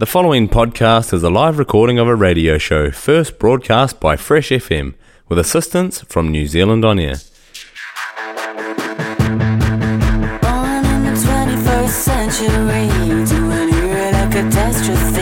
The following podcast is a live recording of a radio show first broadcast by Fresh FM with assistance from New Zealand On Air. Born in the 21st century to catastrophe.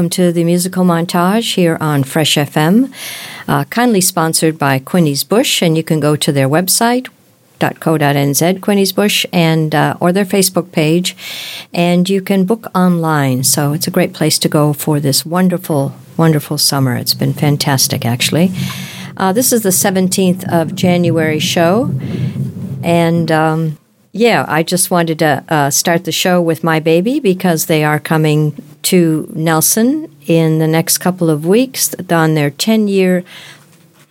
Welcome to the musical montage here on Fresh FM, uh, kindly sponsored by Quinney's Bush, and you can go to their website .co.nz Quinney's Bush and uh, or their Facebook page, and you can book online. So it's a great place to go for this wonderful, wonderful summer. It's been fantastic, actually. Uh, this is the 17th of January show, and um, yeah, I just wanted to uh, start the show with my baby because they are coming to Nelson in the next couple of weeks on their 10 year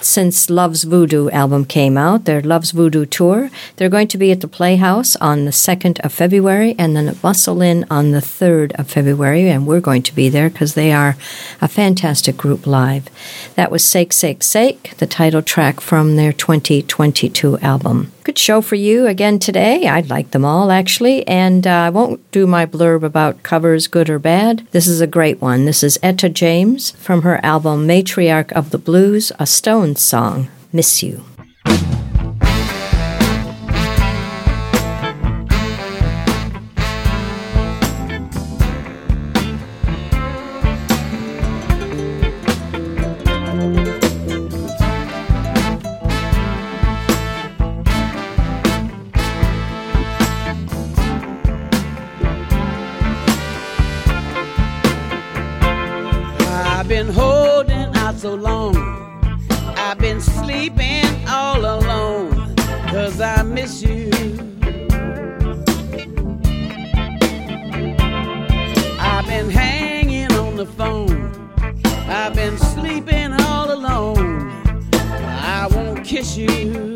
since Love's Voodoo album came out, their Love's Voodoo tour. They're going to be at the Playhouse on the 2nd of February and then at Muscle on the 3rd of February, and we're going to be there because they are a fantastic group live. That was Sake, Sake, Sake, the title track from their 2022 album. Good show for you again today. I'd like them all, actually, and uh, I won't do my blurb about covers, good or bad. This is a great one. This is Etta James from her album Matriarch of the Blues, a Stones song, Miss You. Kiss you.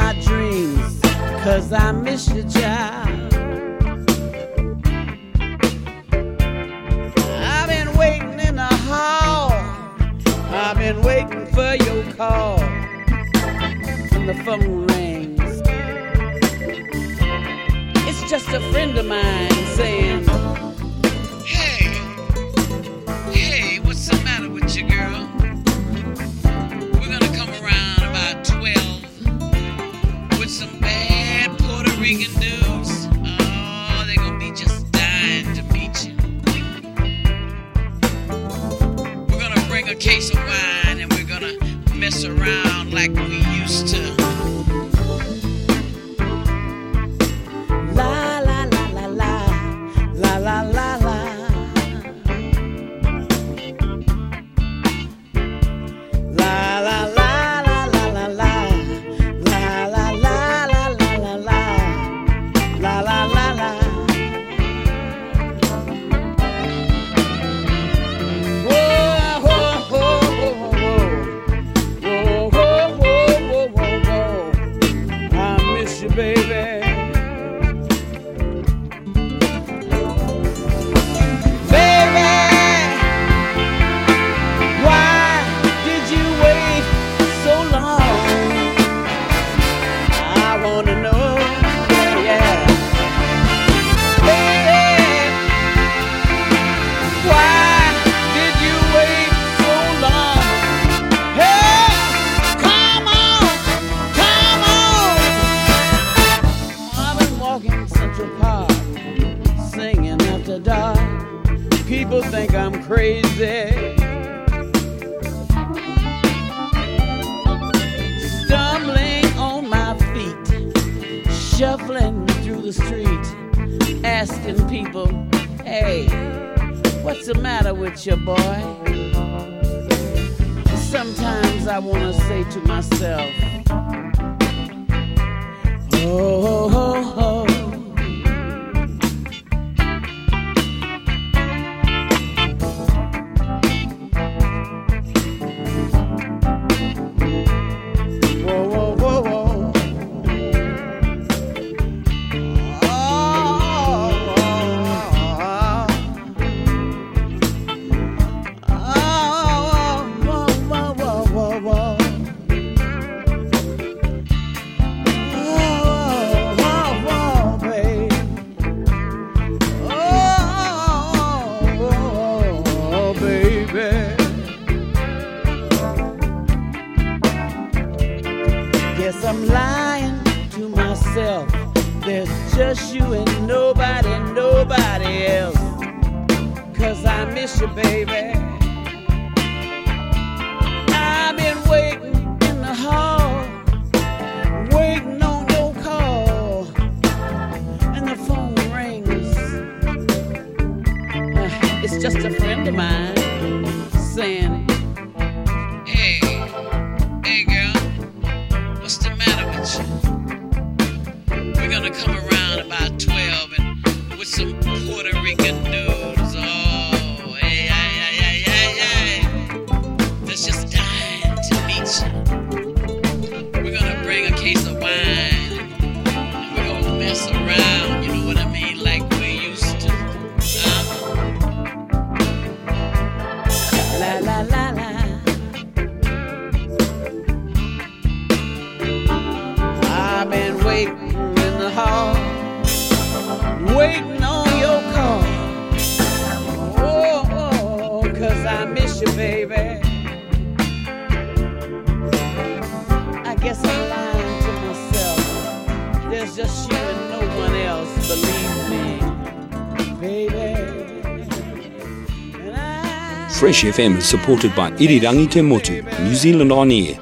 my dreams, cause I miss you, child. I've been waiting in the hall, I've been waiting for your call. And the phone rings. It's just a friend of mine saying, mess around like we used to. in Central Park, singing after dark. People think I'm crazy. Stumbling on my feet, shuffling through the street, asking people, hey, what's the matter with you, boy? Sometimes I want to say to myself, Oh, oh, oh, oh. Fresh FM is supported by Irirangi Te Motu, New Zealand On Air,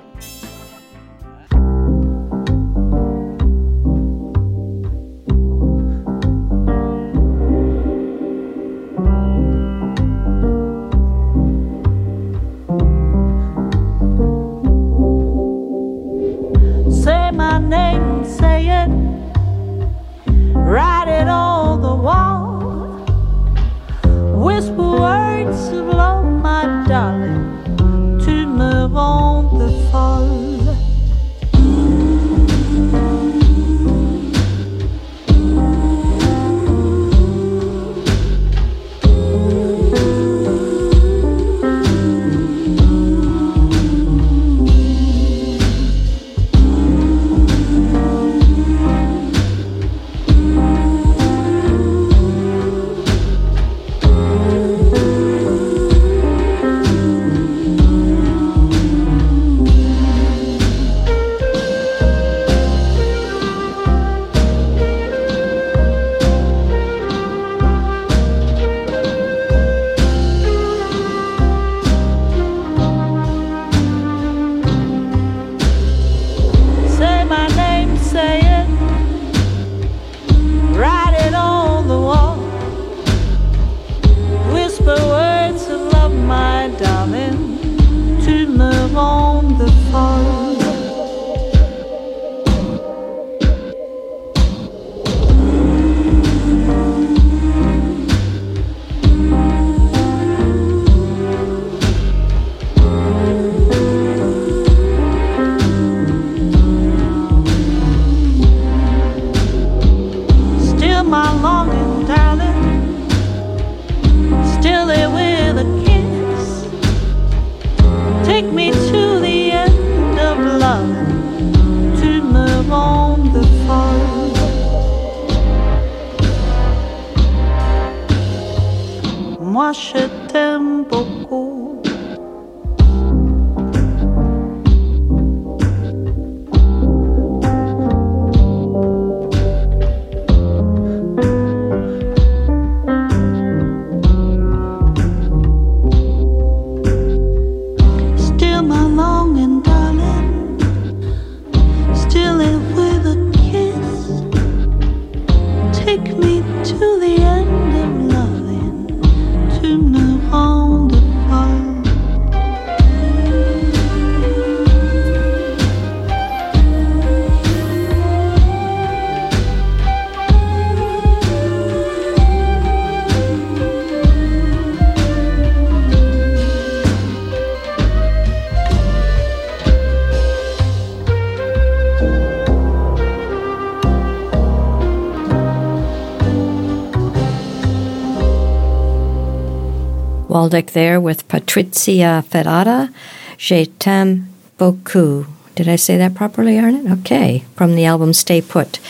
Waldeck there with Patrizia Ferrara, Je t'aime beaucoup. Did I say that properly, Arnett? Okay, from the album Stay Put.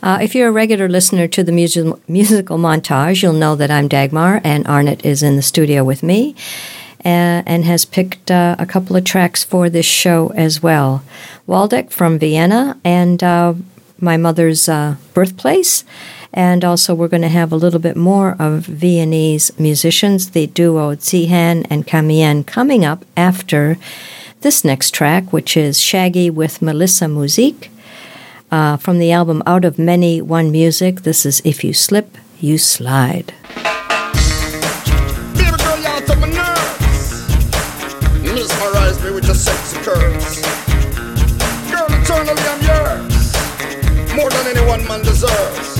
Uh, if you're a regular listener to the musical, montage, you'll know that I'm Dagmar and Arnett is in the studio with me uh, and has picked uh, a couple of tracks for this show as well. Waldeck from Vienna and uh, my mother's uh, birthplace. And also, we're going to have a little bit more of Viennese musicians, the duo Dzihan and Kamien, coming up after this next track, which is Shaggy with Melissa Musique. Uh, from the album Out of Many, One Music, this is If You Slip, You Slide. One man deserves.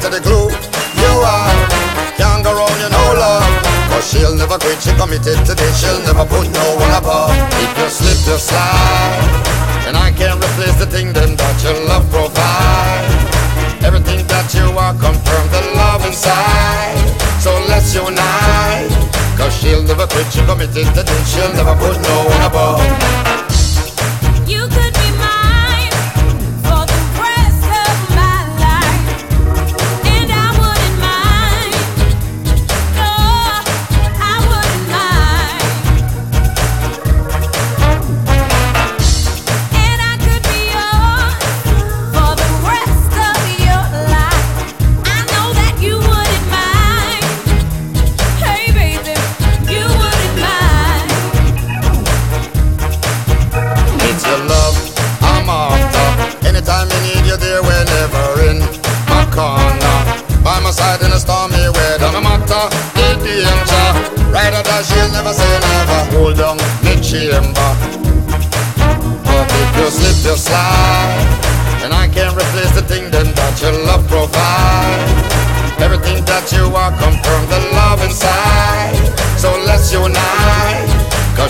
To the glue you are. Can't go wrong, you know love. Cause she'll never quit, she committed to this, she'll never put no one above. If you slip, you slide. And I can't replace the thing then that your love provide. Everything that you are confirm the love inside. So let's unite. Cause she'll never quit, she committed to this, she'll never put no one above.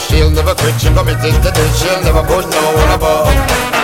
She'll never quit, she committed to this, she'll never put no one above.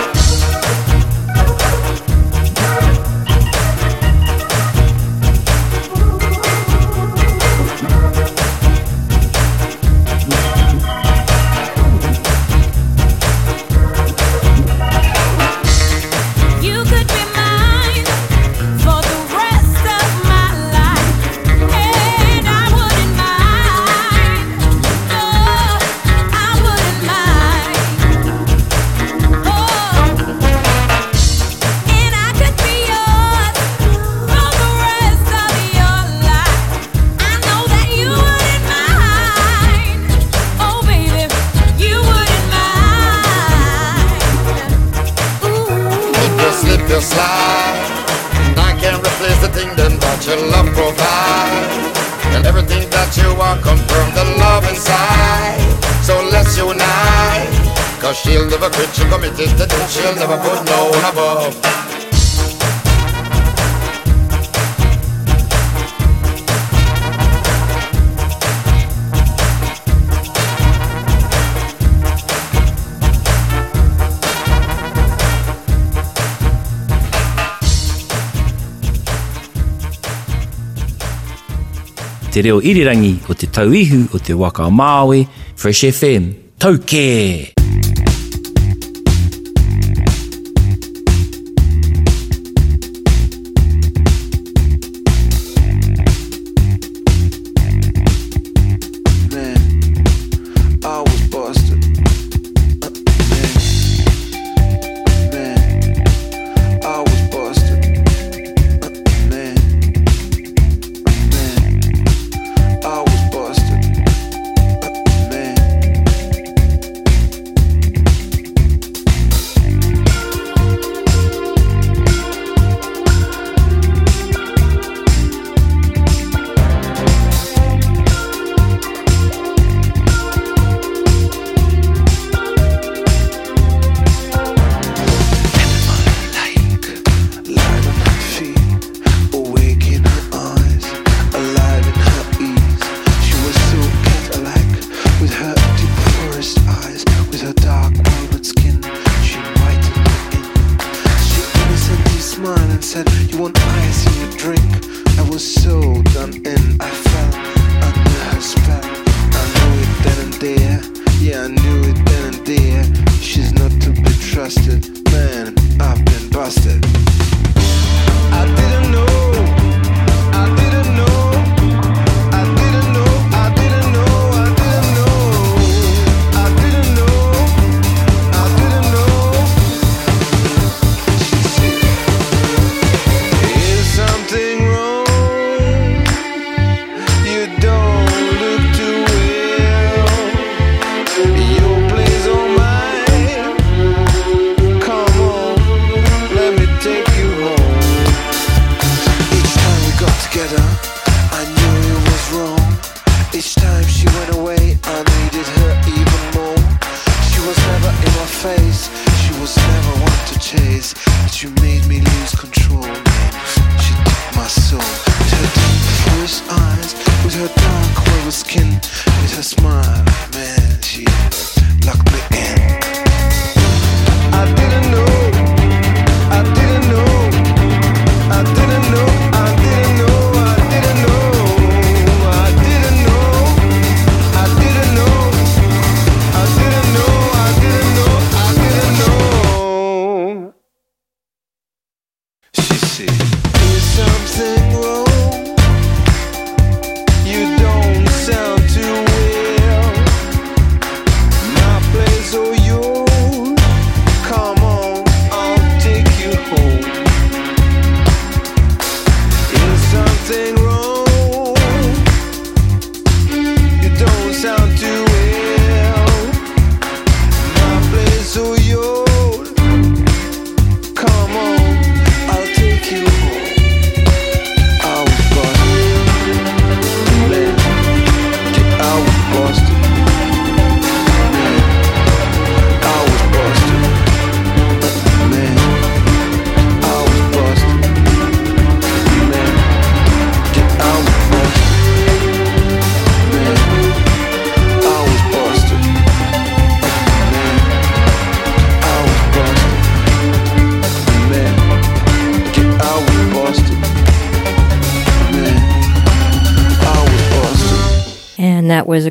te reo irirangi o te tauihu o te waka o Māui, Fresh FM, tauke!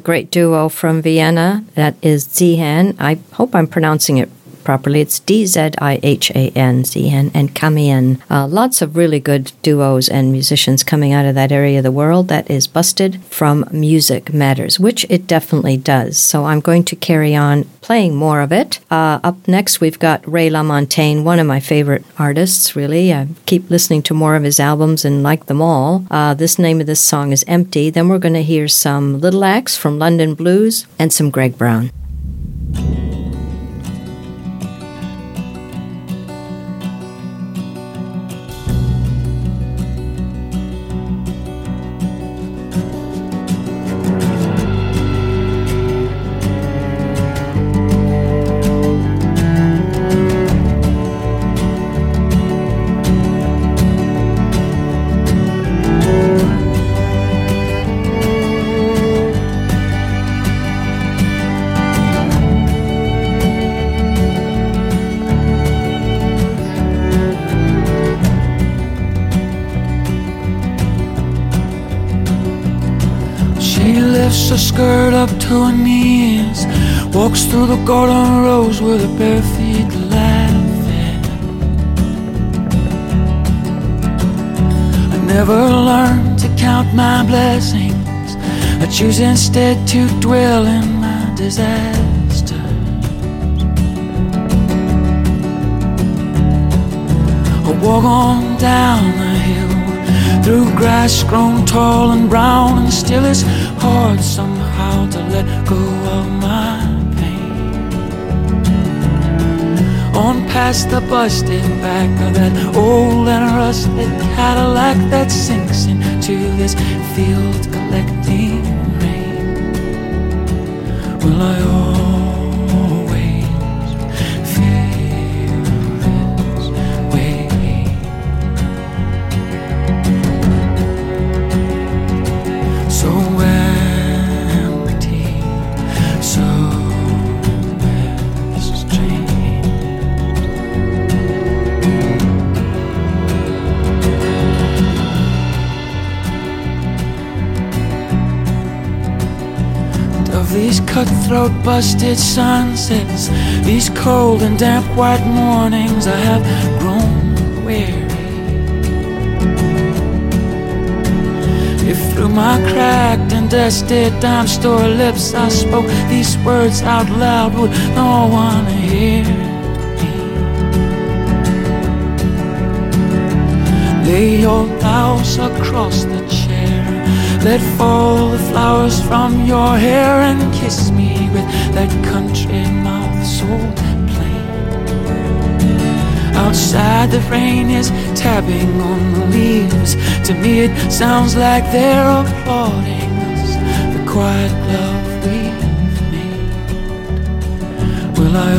great duo from Vienna. That is Dzihan. I hope I'm pronouncing it properly. It's D Z I H A N Z N and Kamien. Uh, lots of really good duos and musicians coming out of that area of the world that is busted from Music Matters, which it definitely does. So I'm going to carry on playing more of it. Uh, up next, we've got Ray LaMontagne, one of my favorite artists, really. I keep listening to more of his albums and like them all. Uh, this name of this song is Empty. Then we're going to hear some Little Axe from London Blues and some Greg Brown. Walks through the garden rows with her bare feet laughing. I never learned to count my blessings. I choose instead to dwell in my disaster. I walk on down the hill through grass grown tall and brown, and still it's hard somehow past the busted back of that old and rusted Cadillac that sinks into this field collecting rain. Will I cutthroat, busted sunsets, these cold and damp white mornings, I have grown weary. If through my cracked and dusted dime store lips I spoke these words out loud, would no one hear me? Lay your blouse across the let fall the flowers from your hair, and kiss me with that country mouth so plain. Outside the rain is tapping on the leaves. To me it sounds like they're applauding us. The quiet love we've made. Will I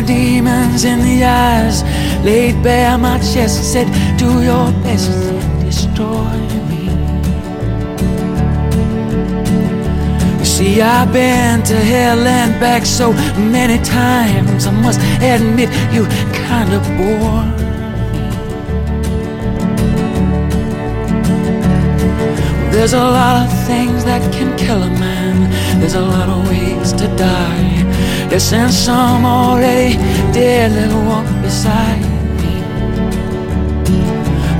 my demons in the eyes, laid bare my chest, and said, Do your best destroy me. You see, I've been to hell and back so many times, I must admit you kind of bore. There's a lot of things that can kill a man. There's a lot of ways to die. Yes, and some already dead little walk beside me.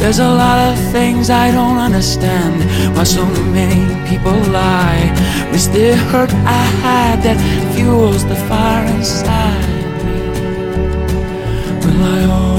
There's a lot of things I don't understand. Why so many people lie. It's the hurt I hide that fuels the fire inside me. Will I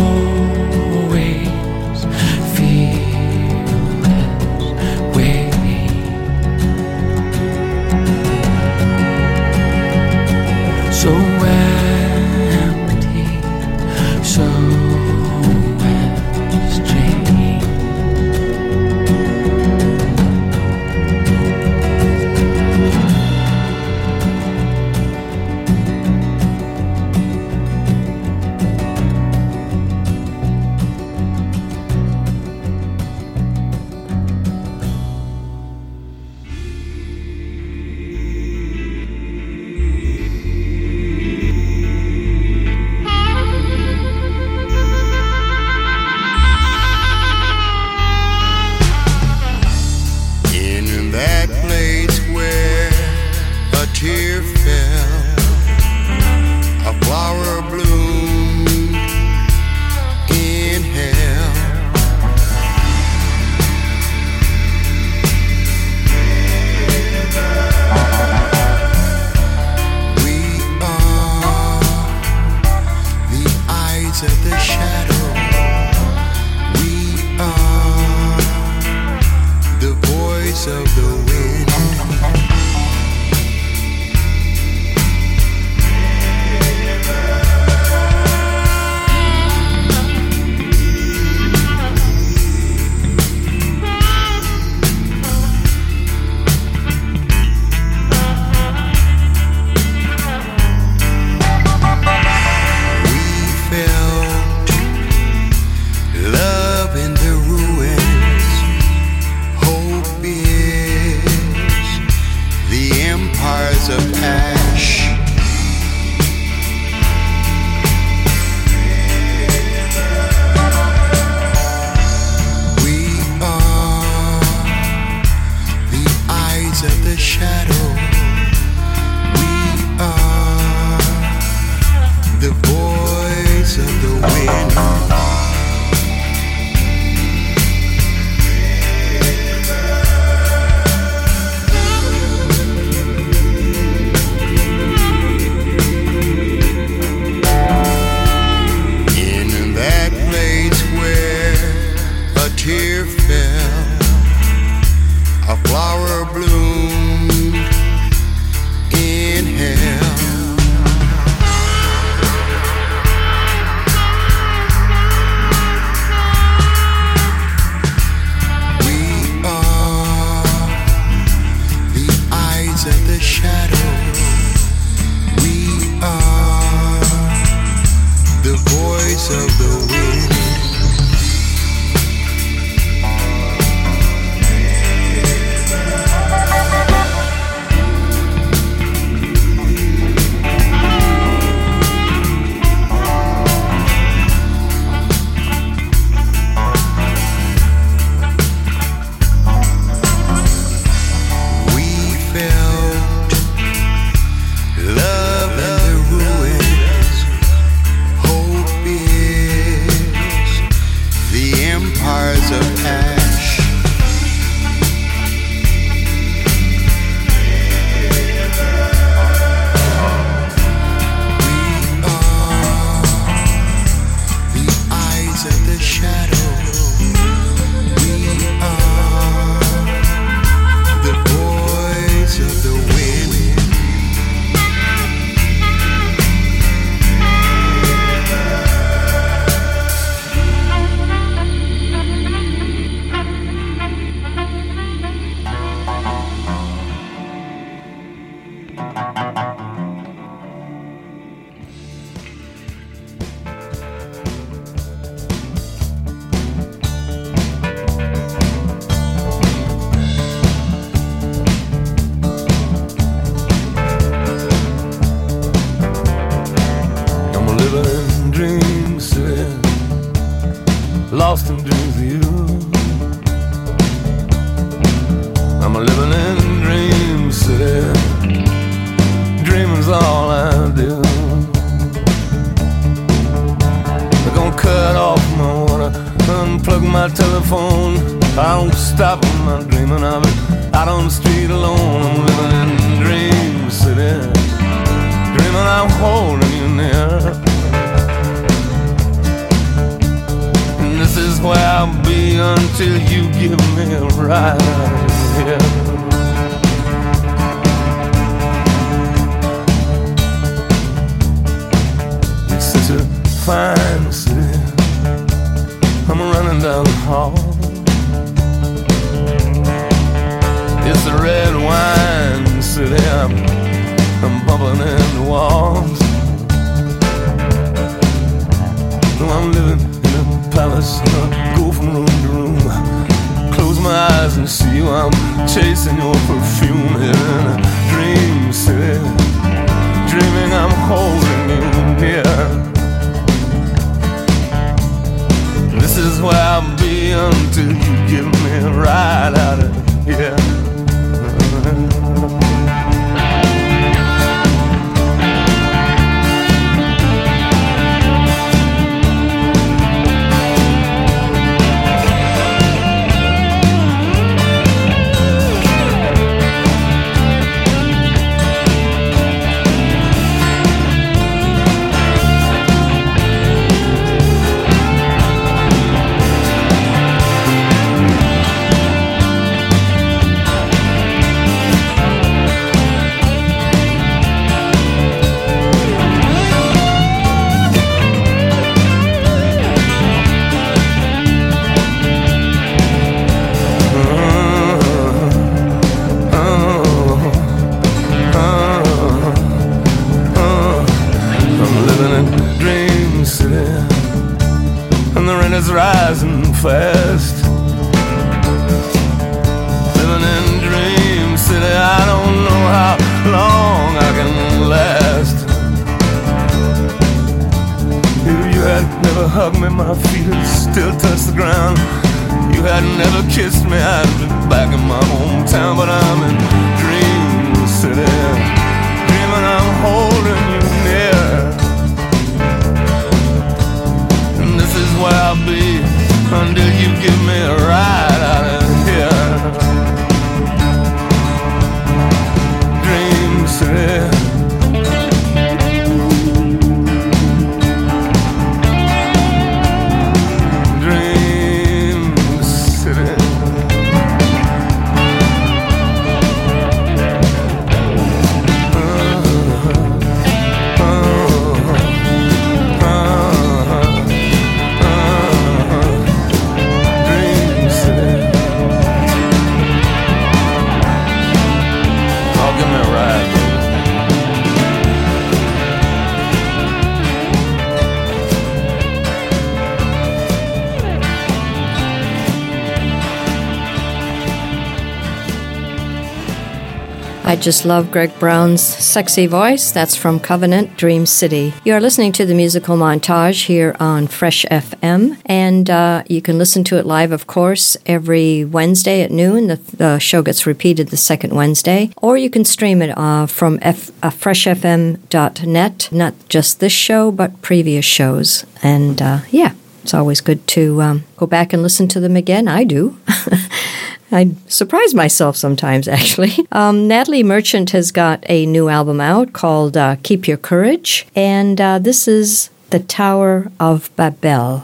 just love Greg Brown's sexy voice. That's from Covenant Dream City. You're listening to the musical montage here on Fresh FM, and uh, you can listen to it live, of course, every Wednesday at noon. The, the show gets repeated the second Wednesday, or you can stream it uh, from F, uh, freshfm.net. Not just this show, but previous shows. And uh, yeah, it's always good to um, go back and listen to them again. I do. I surprise myself sometimes, actually. Um, Natalie Merchant has got a new album out called uh, Keep Your Courage, and uh, this is The Tower of Babel.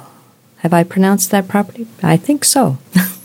Have I pronounced that properly? I think so.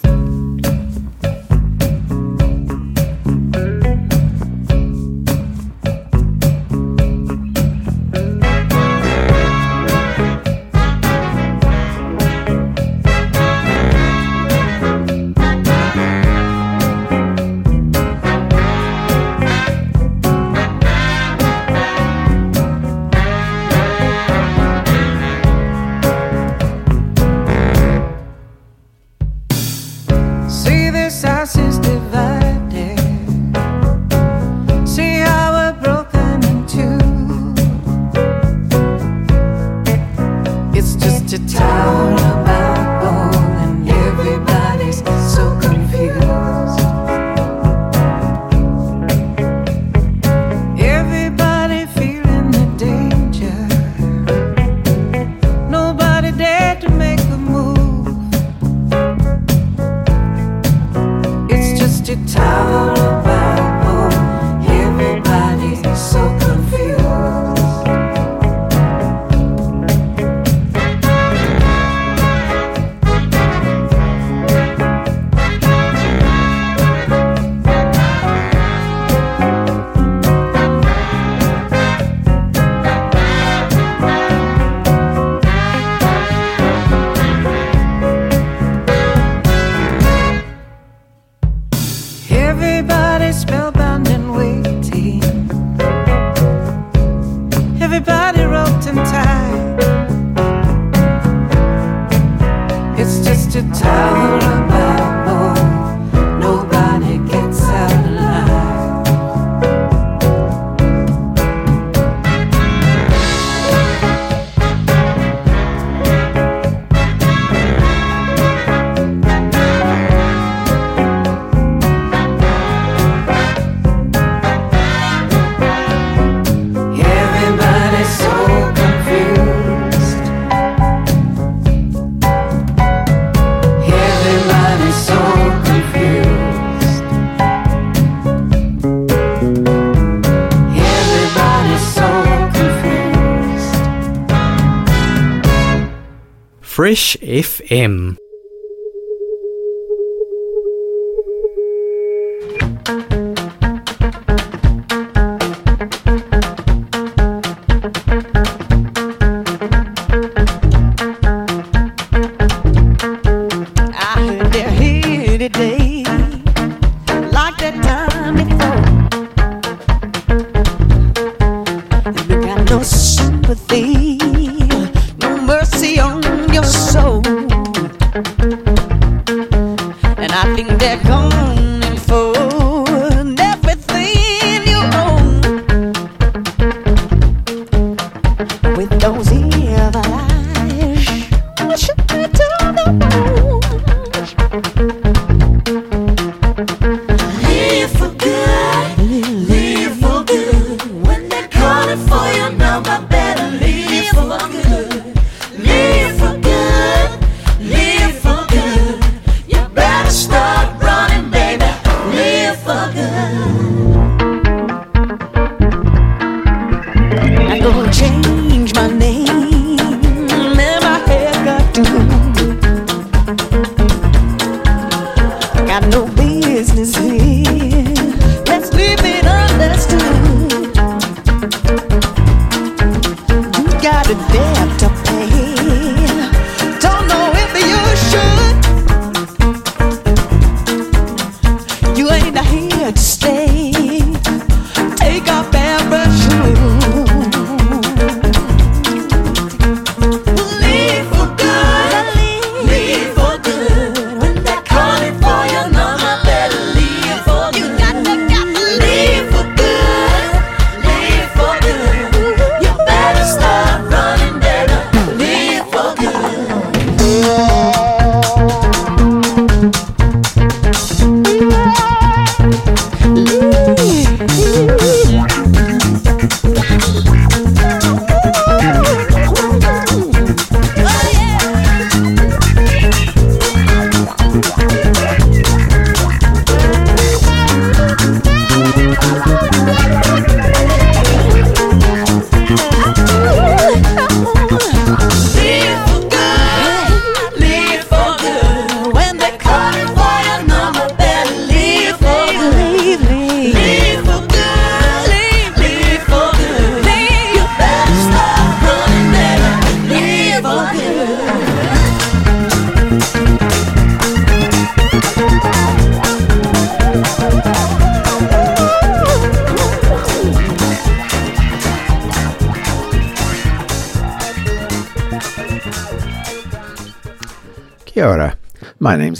FM.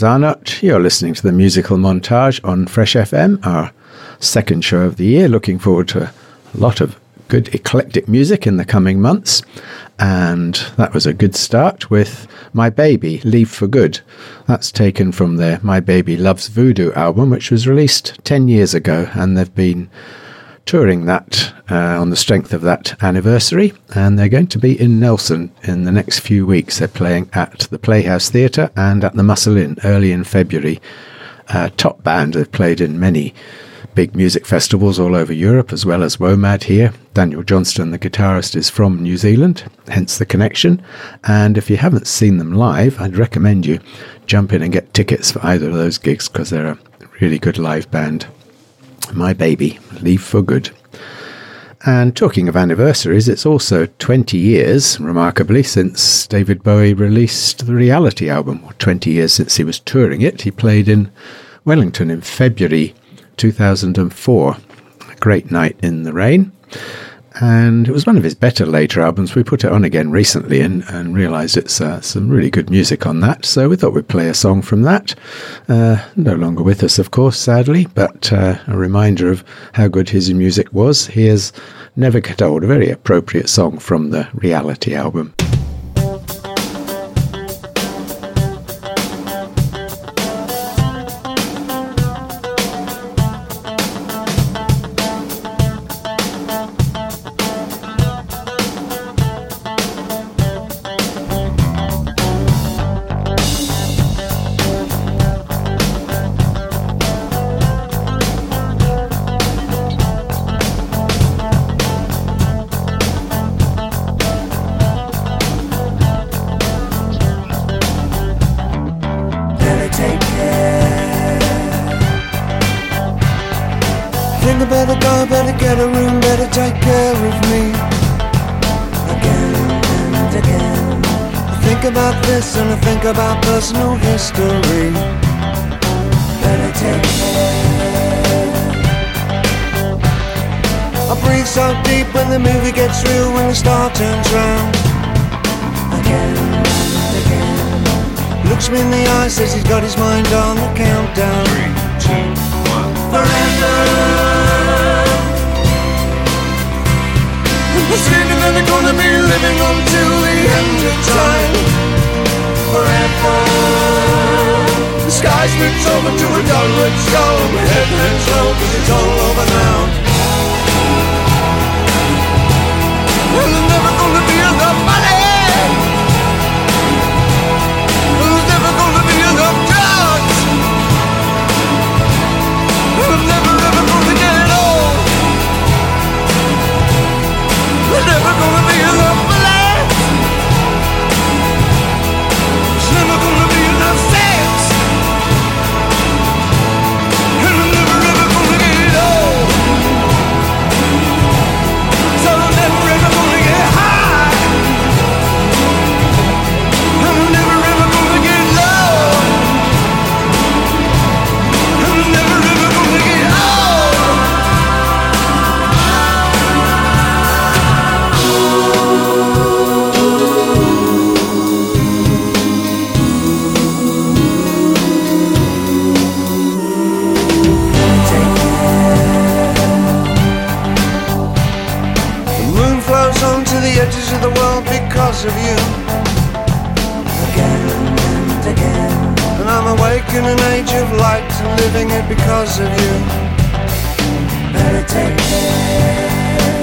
My Arnott. You're listening to the musical montage on Fresh FM, our second show of the year. Looking forward to a lot of good eclectic music in the coming months. And that was a good start with My Baby, Leave for Good. That's taken from their My Baby Loves Voodoo album, which was released 10 years ago. And they've been touring that uh, on the strength of that anniversary, and they're going to be in Nelson in the next few weeks. They're playing at the Playhouse Theatre and at the Mussel Inn early in February. Uh, top band, they've played in many big music festivals all over Europe, as well as WOMAD here. Daniel Johnston, the guitarist, is from New Zealand, hence the connection. And if you haven't seen them live, I'd recommend you jump in and get tickets for either of those gigs because they're a really good live band. My Baby, Leave for Good. And talking of anniversaries, it's also 20 years, remarkably, since David Bowie released the reality album, or 20 years since he was touring it. He played in Wellington in February 2004. A great night in the rain. And it was one of his better later albums. We put it on again recently and, and realised it's uh, some really good music on that. So we thought we'd play a song from that. Uh, no longer with us, of course, sadly, but uh, a reminder of how good his music was. Here's Never Get Old, a very appropriate song from the reality album. History. Better take care. I breathe so deep when the movie gets real, when the star turns round. Again and again. Looks me in the eye, says he's got his mind on the countdown. Three, two, one. Forever. That they're gonna be living until the end of time. Sky splits over to a skull. My head hangs low cause it's all over now. Of you. Again and again. And I'm awake in an age of light living it because of you. Better take care.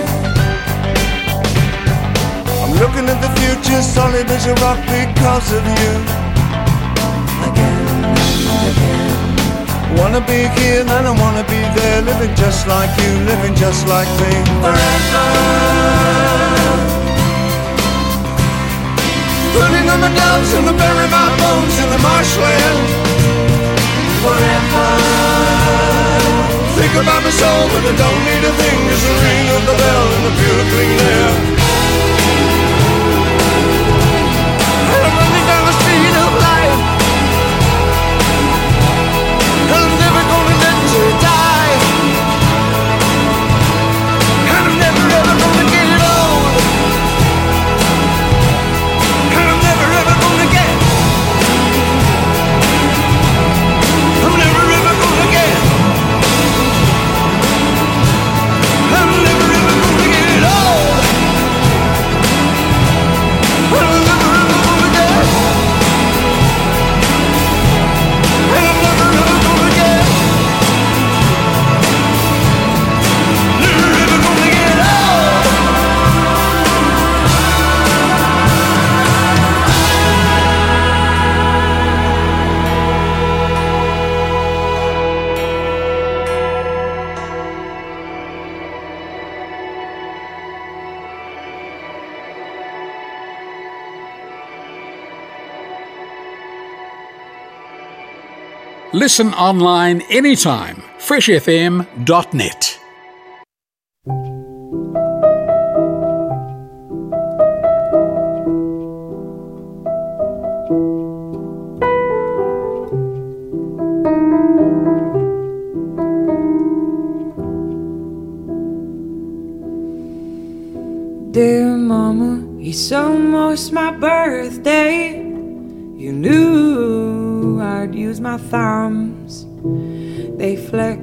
I'm looking at the future solid as a rock because of you. Again and again. Wanna be here and I wanna be there, living just like you, living just like me. Forever. Putting on my gloves and I bury my bones in the marshland. Forever. Think about my soul, but I don't need a thing. Just the ring of the bell and the pure clean air. Listen online anytime. freshfm.net. Dear Mama, it's almost my birthday. You knew I'd use my thumbs. They flick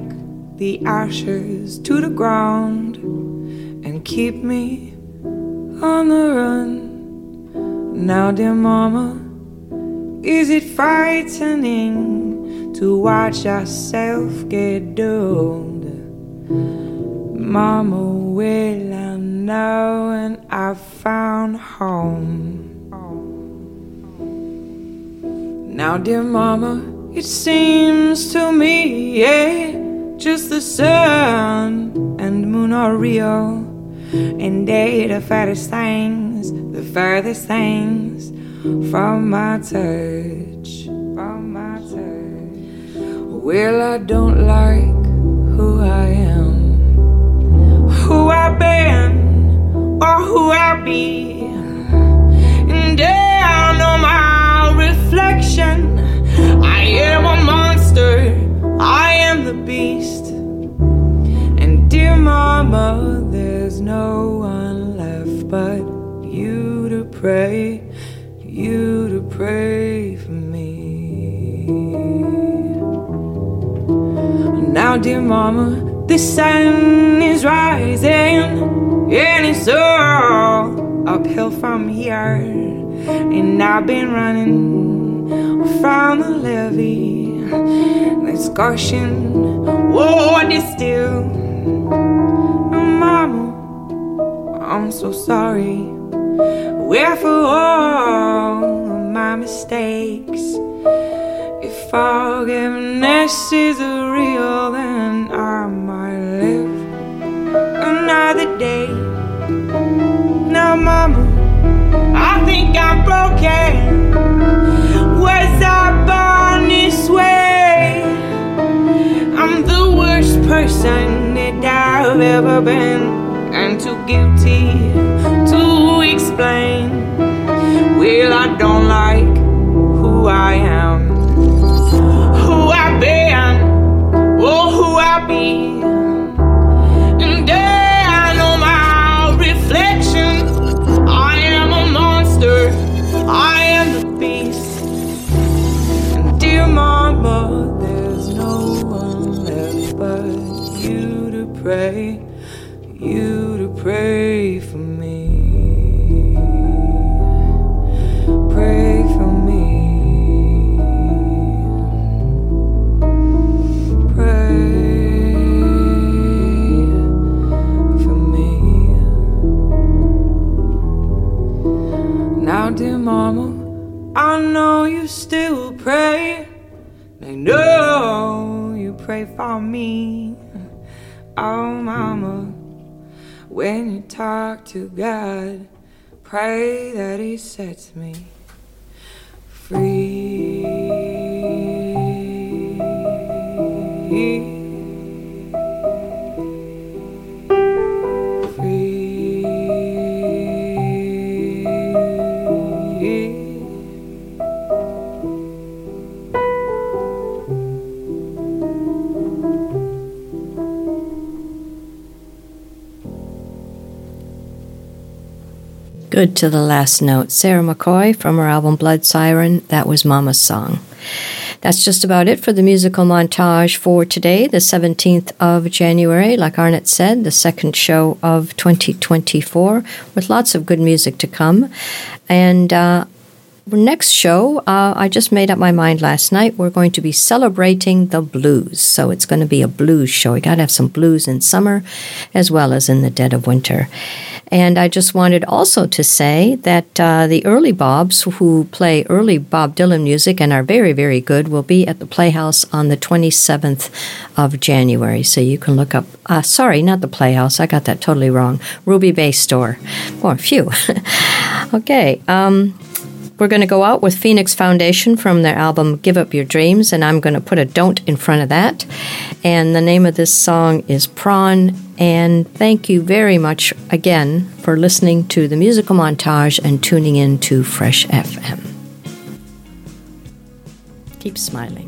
the ashes to the ground and keep me on the run. Now, dear Mama, is it frightening to watch yourself get dulled? Mama, will I know and I've found home. Now, dear Mama, it seems to me, yeah, just the sun and moon are real. And they the fattest things, the furthest things from my touch. From my touch. Well, I don't like who I am, who I've been, or who I'll be. And down on my reflection, I am a monster, I am the beast. And dear mama, there's no one left but you to pray, you to pray for me. Now, dear mama, the sun is rising. And it's all uphill from here. And I've been running from the levee that's gushing. Whoa, this still. Mama, I'm so sorry. Where for all my mistakes. If forgiveness is real, then I might live another day. Now, Mama, I think I'm broken. Was I born this way? I'm the worst person that I've ever been, and too guilty to explain. Well, I don't like who I am, who I've been, or who I'll be. Pray, you to pray for me. Pray for me. Pray for me. Now, dear mama, I know you still pray. I know you pray for me. Oh, mama, when you talk to God, pray that He sets me free. Good to the last note. Sarah McCoy from her album Blood Siren. That was Mama's song. That's just about it for the musical montage for today, the 17th of January. Like Arnett said, the second show of 2024, with lots of good music to come. And uh, next show, uh, I just made up my mind last night. We're going to be celebrating the blues. So it's going to be a blues show. We got to have some blues in summer as well as in the dead of winter. And I just wanted also to say that uh, the early Bobs, who play early Bob Dylan music and are very, very good, will be at the Playhouse on the 27th of January. So you can look up, uh, sorry, not the Playhouse, I got that totally wrong. Ruby Bay Store. Boy, phew. okay. Um, we're going to go out with Phoenix Foundation from their album Give Up Your Dreams, and I'm going to put a don't in front of that. And the name of this song is Prawn. And thank you very much again for listening to the musical montage and tuning in to Fresh FM. Keep smiling.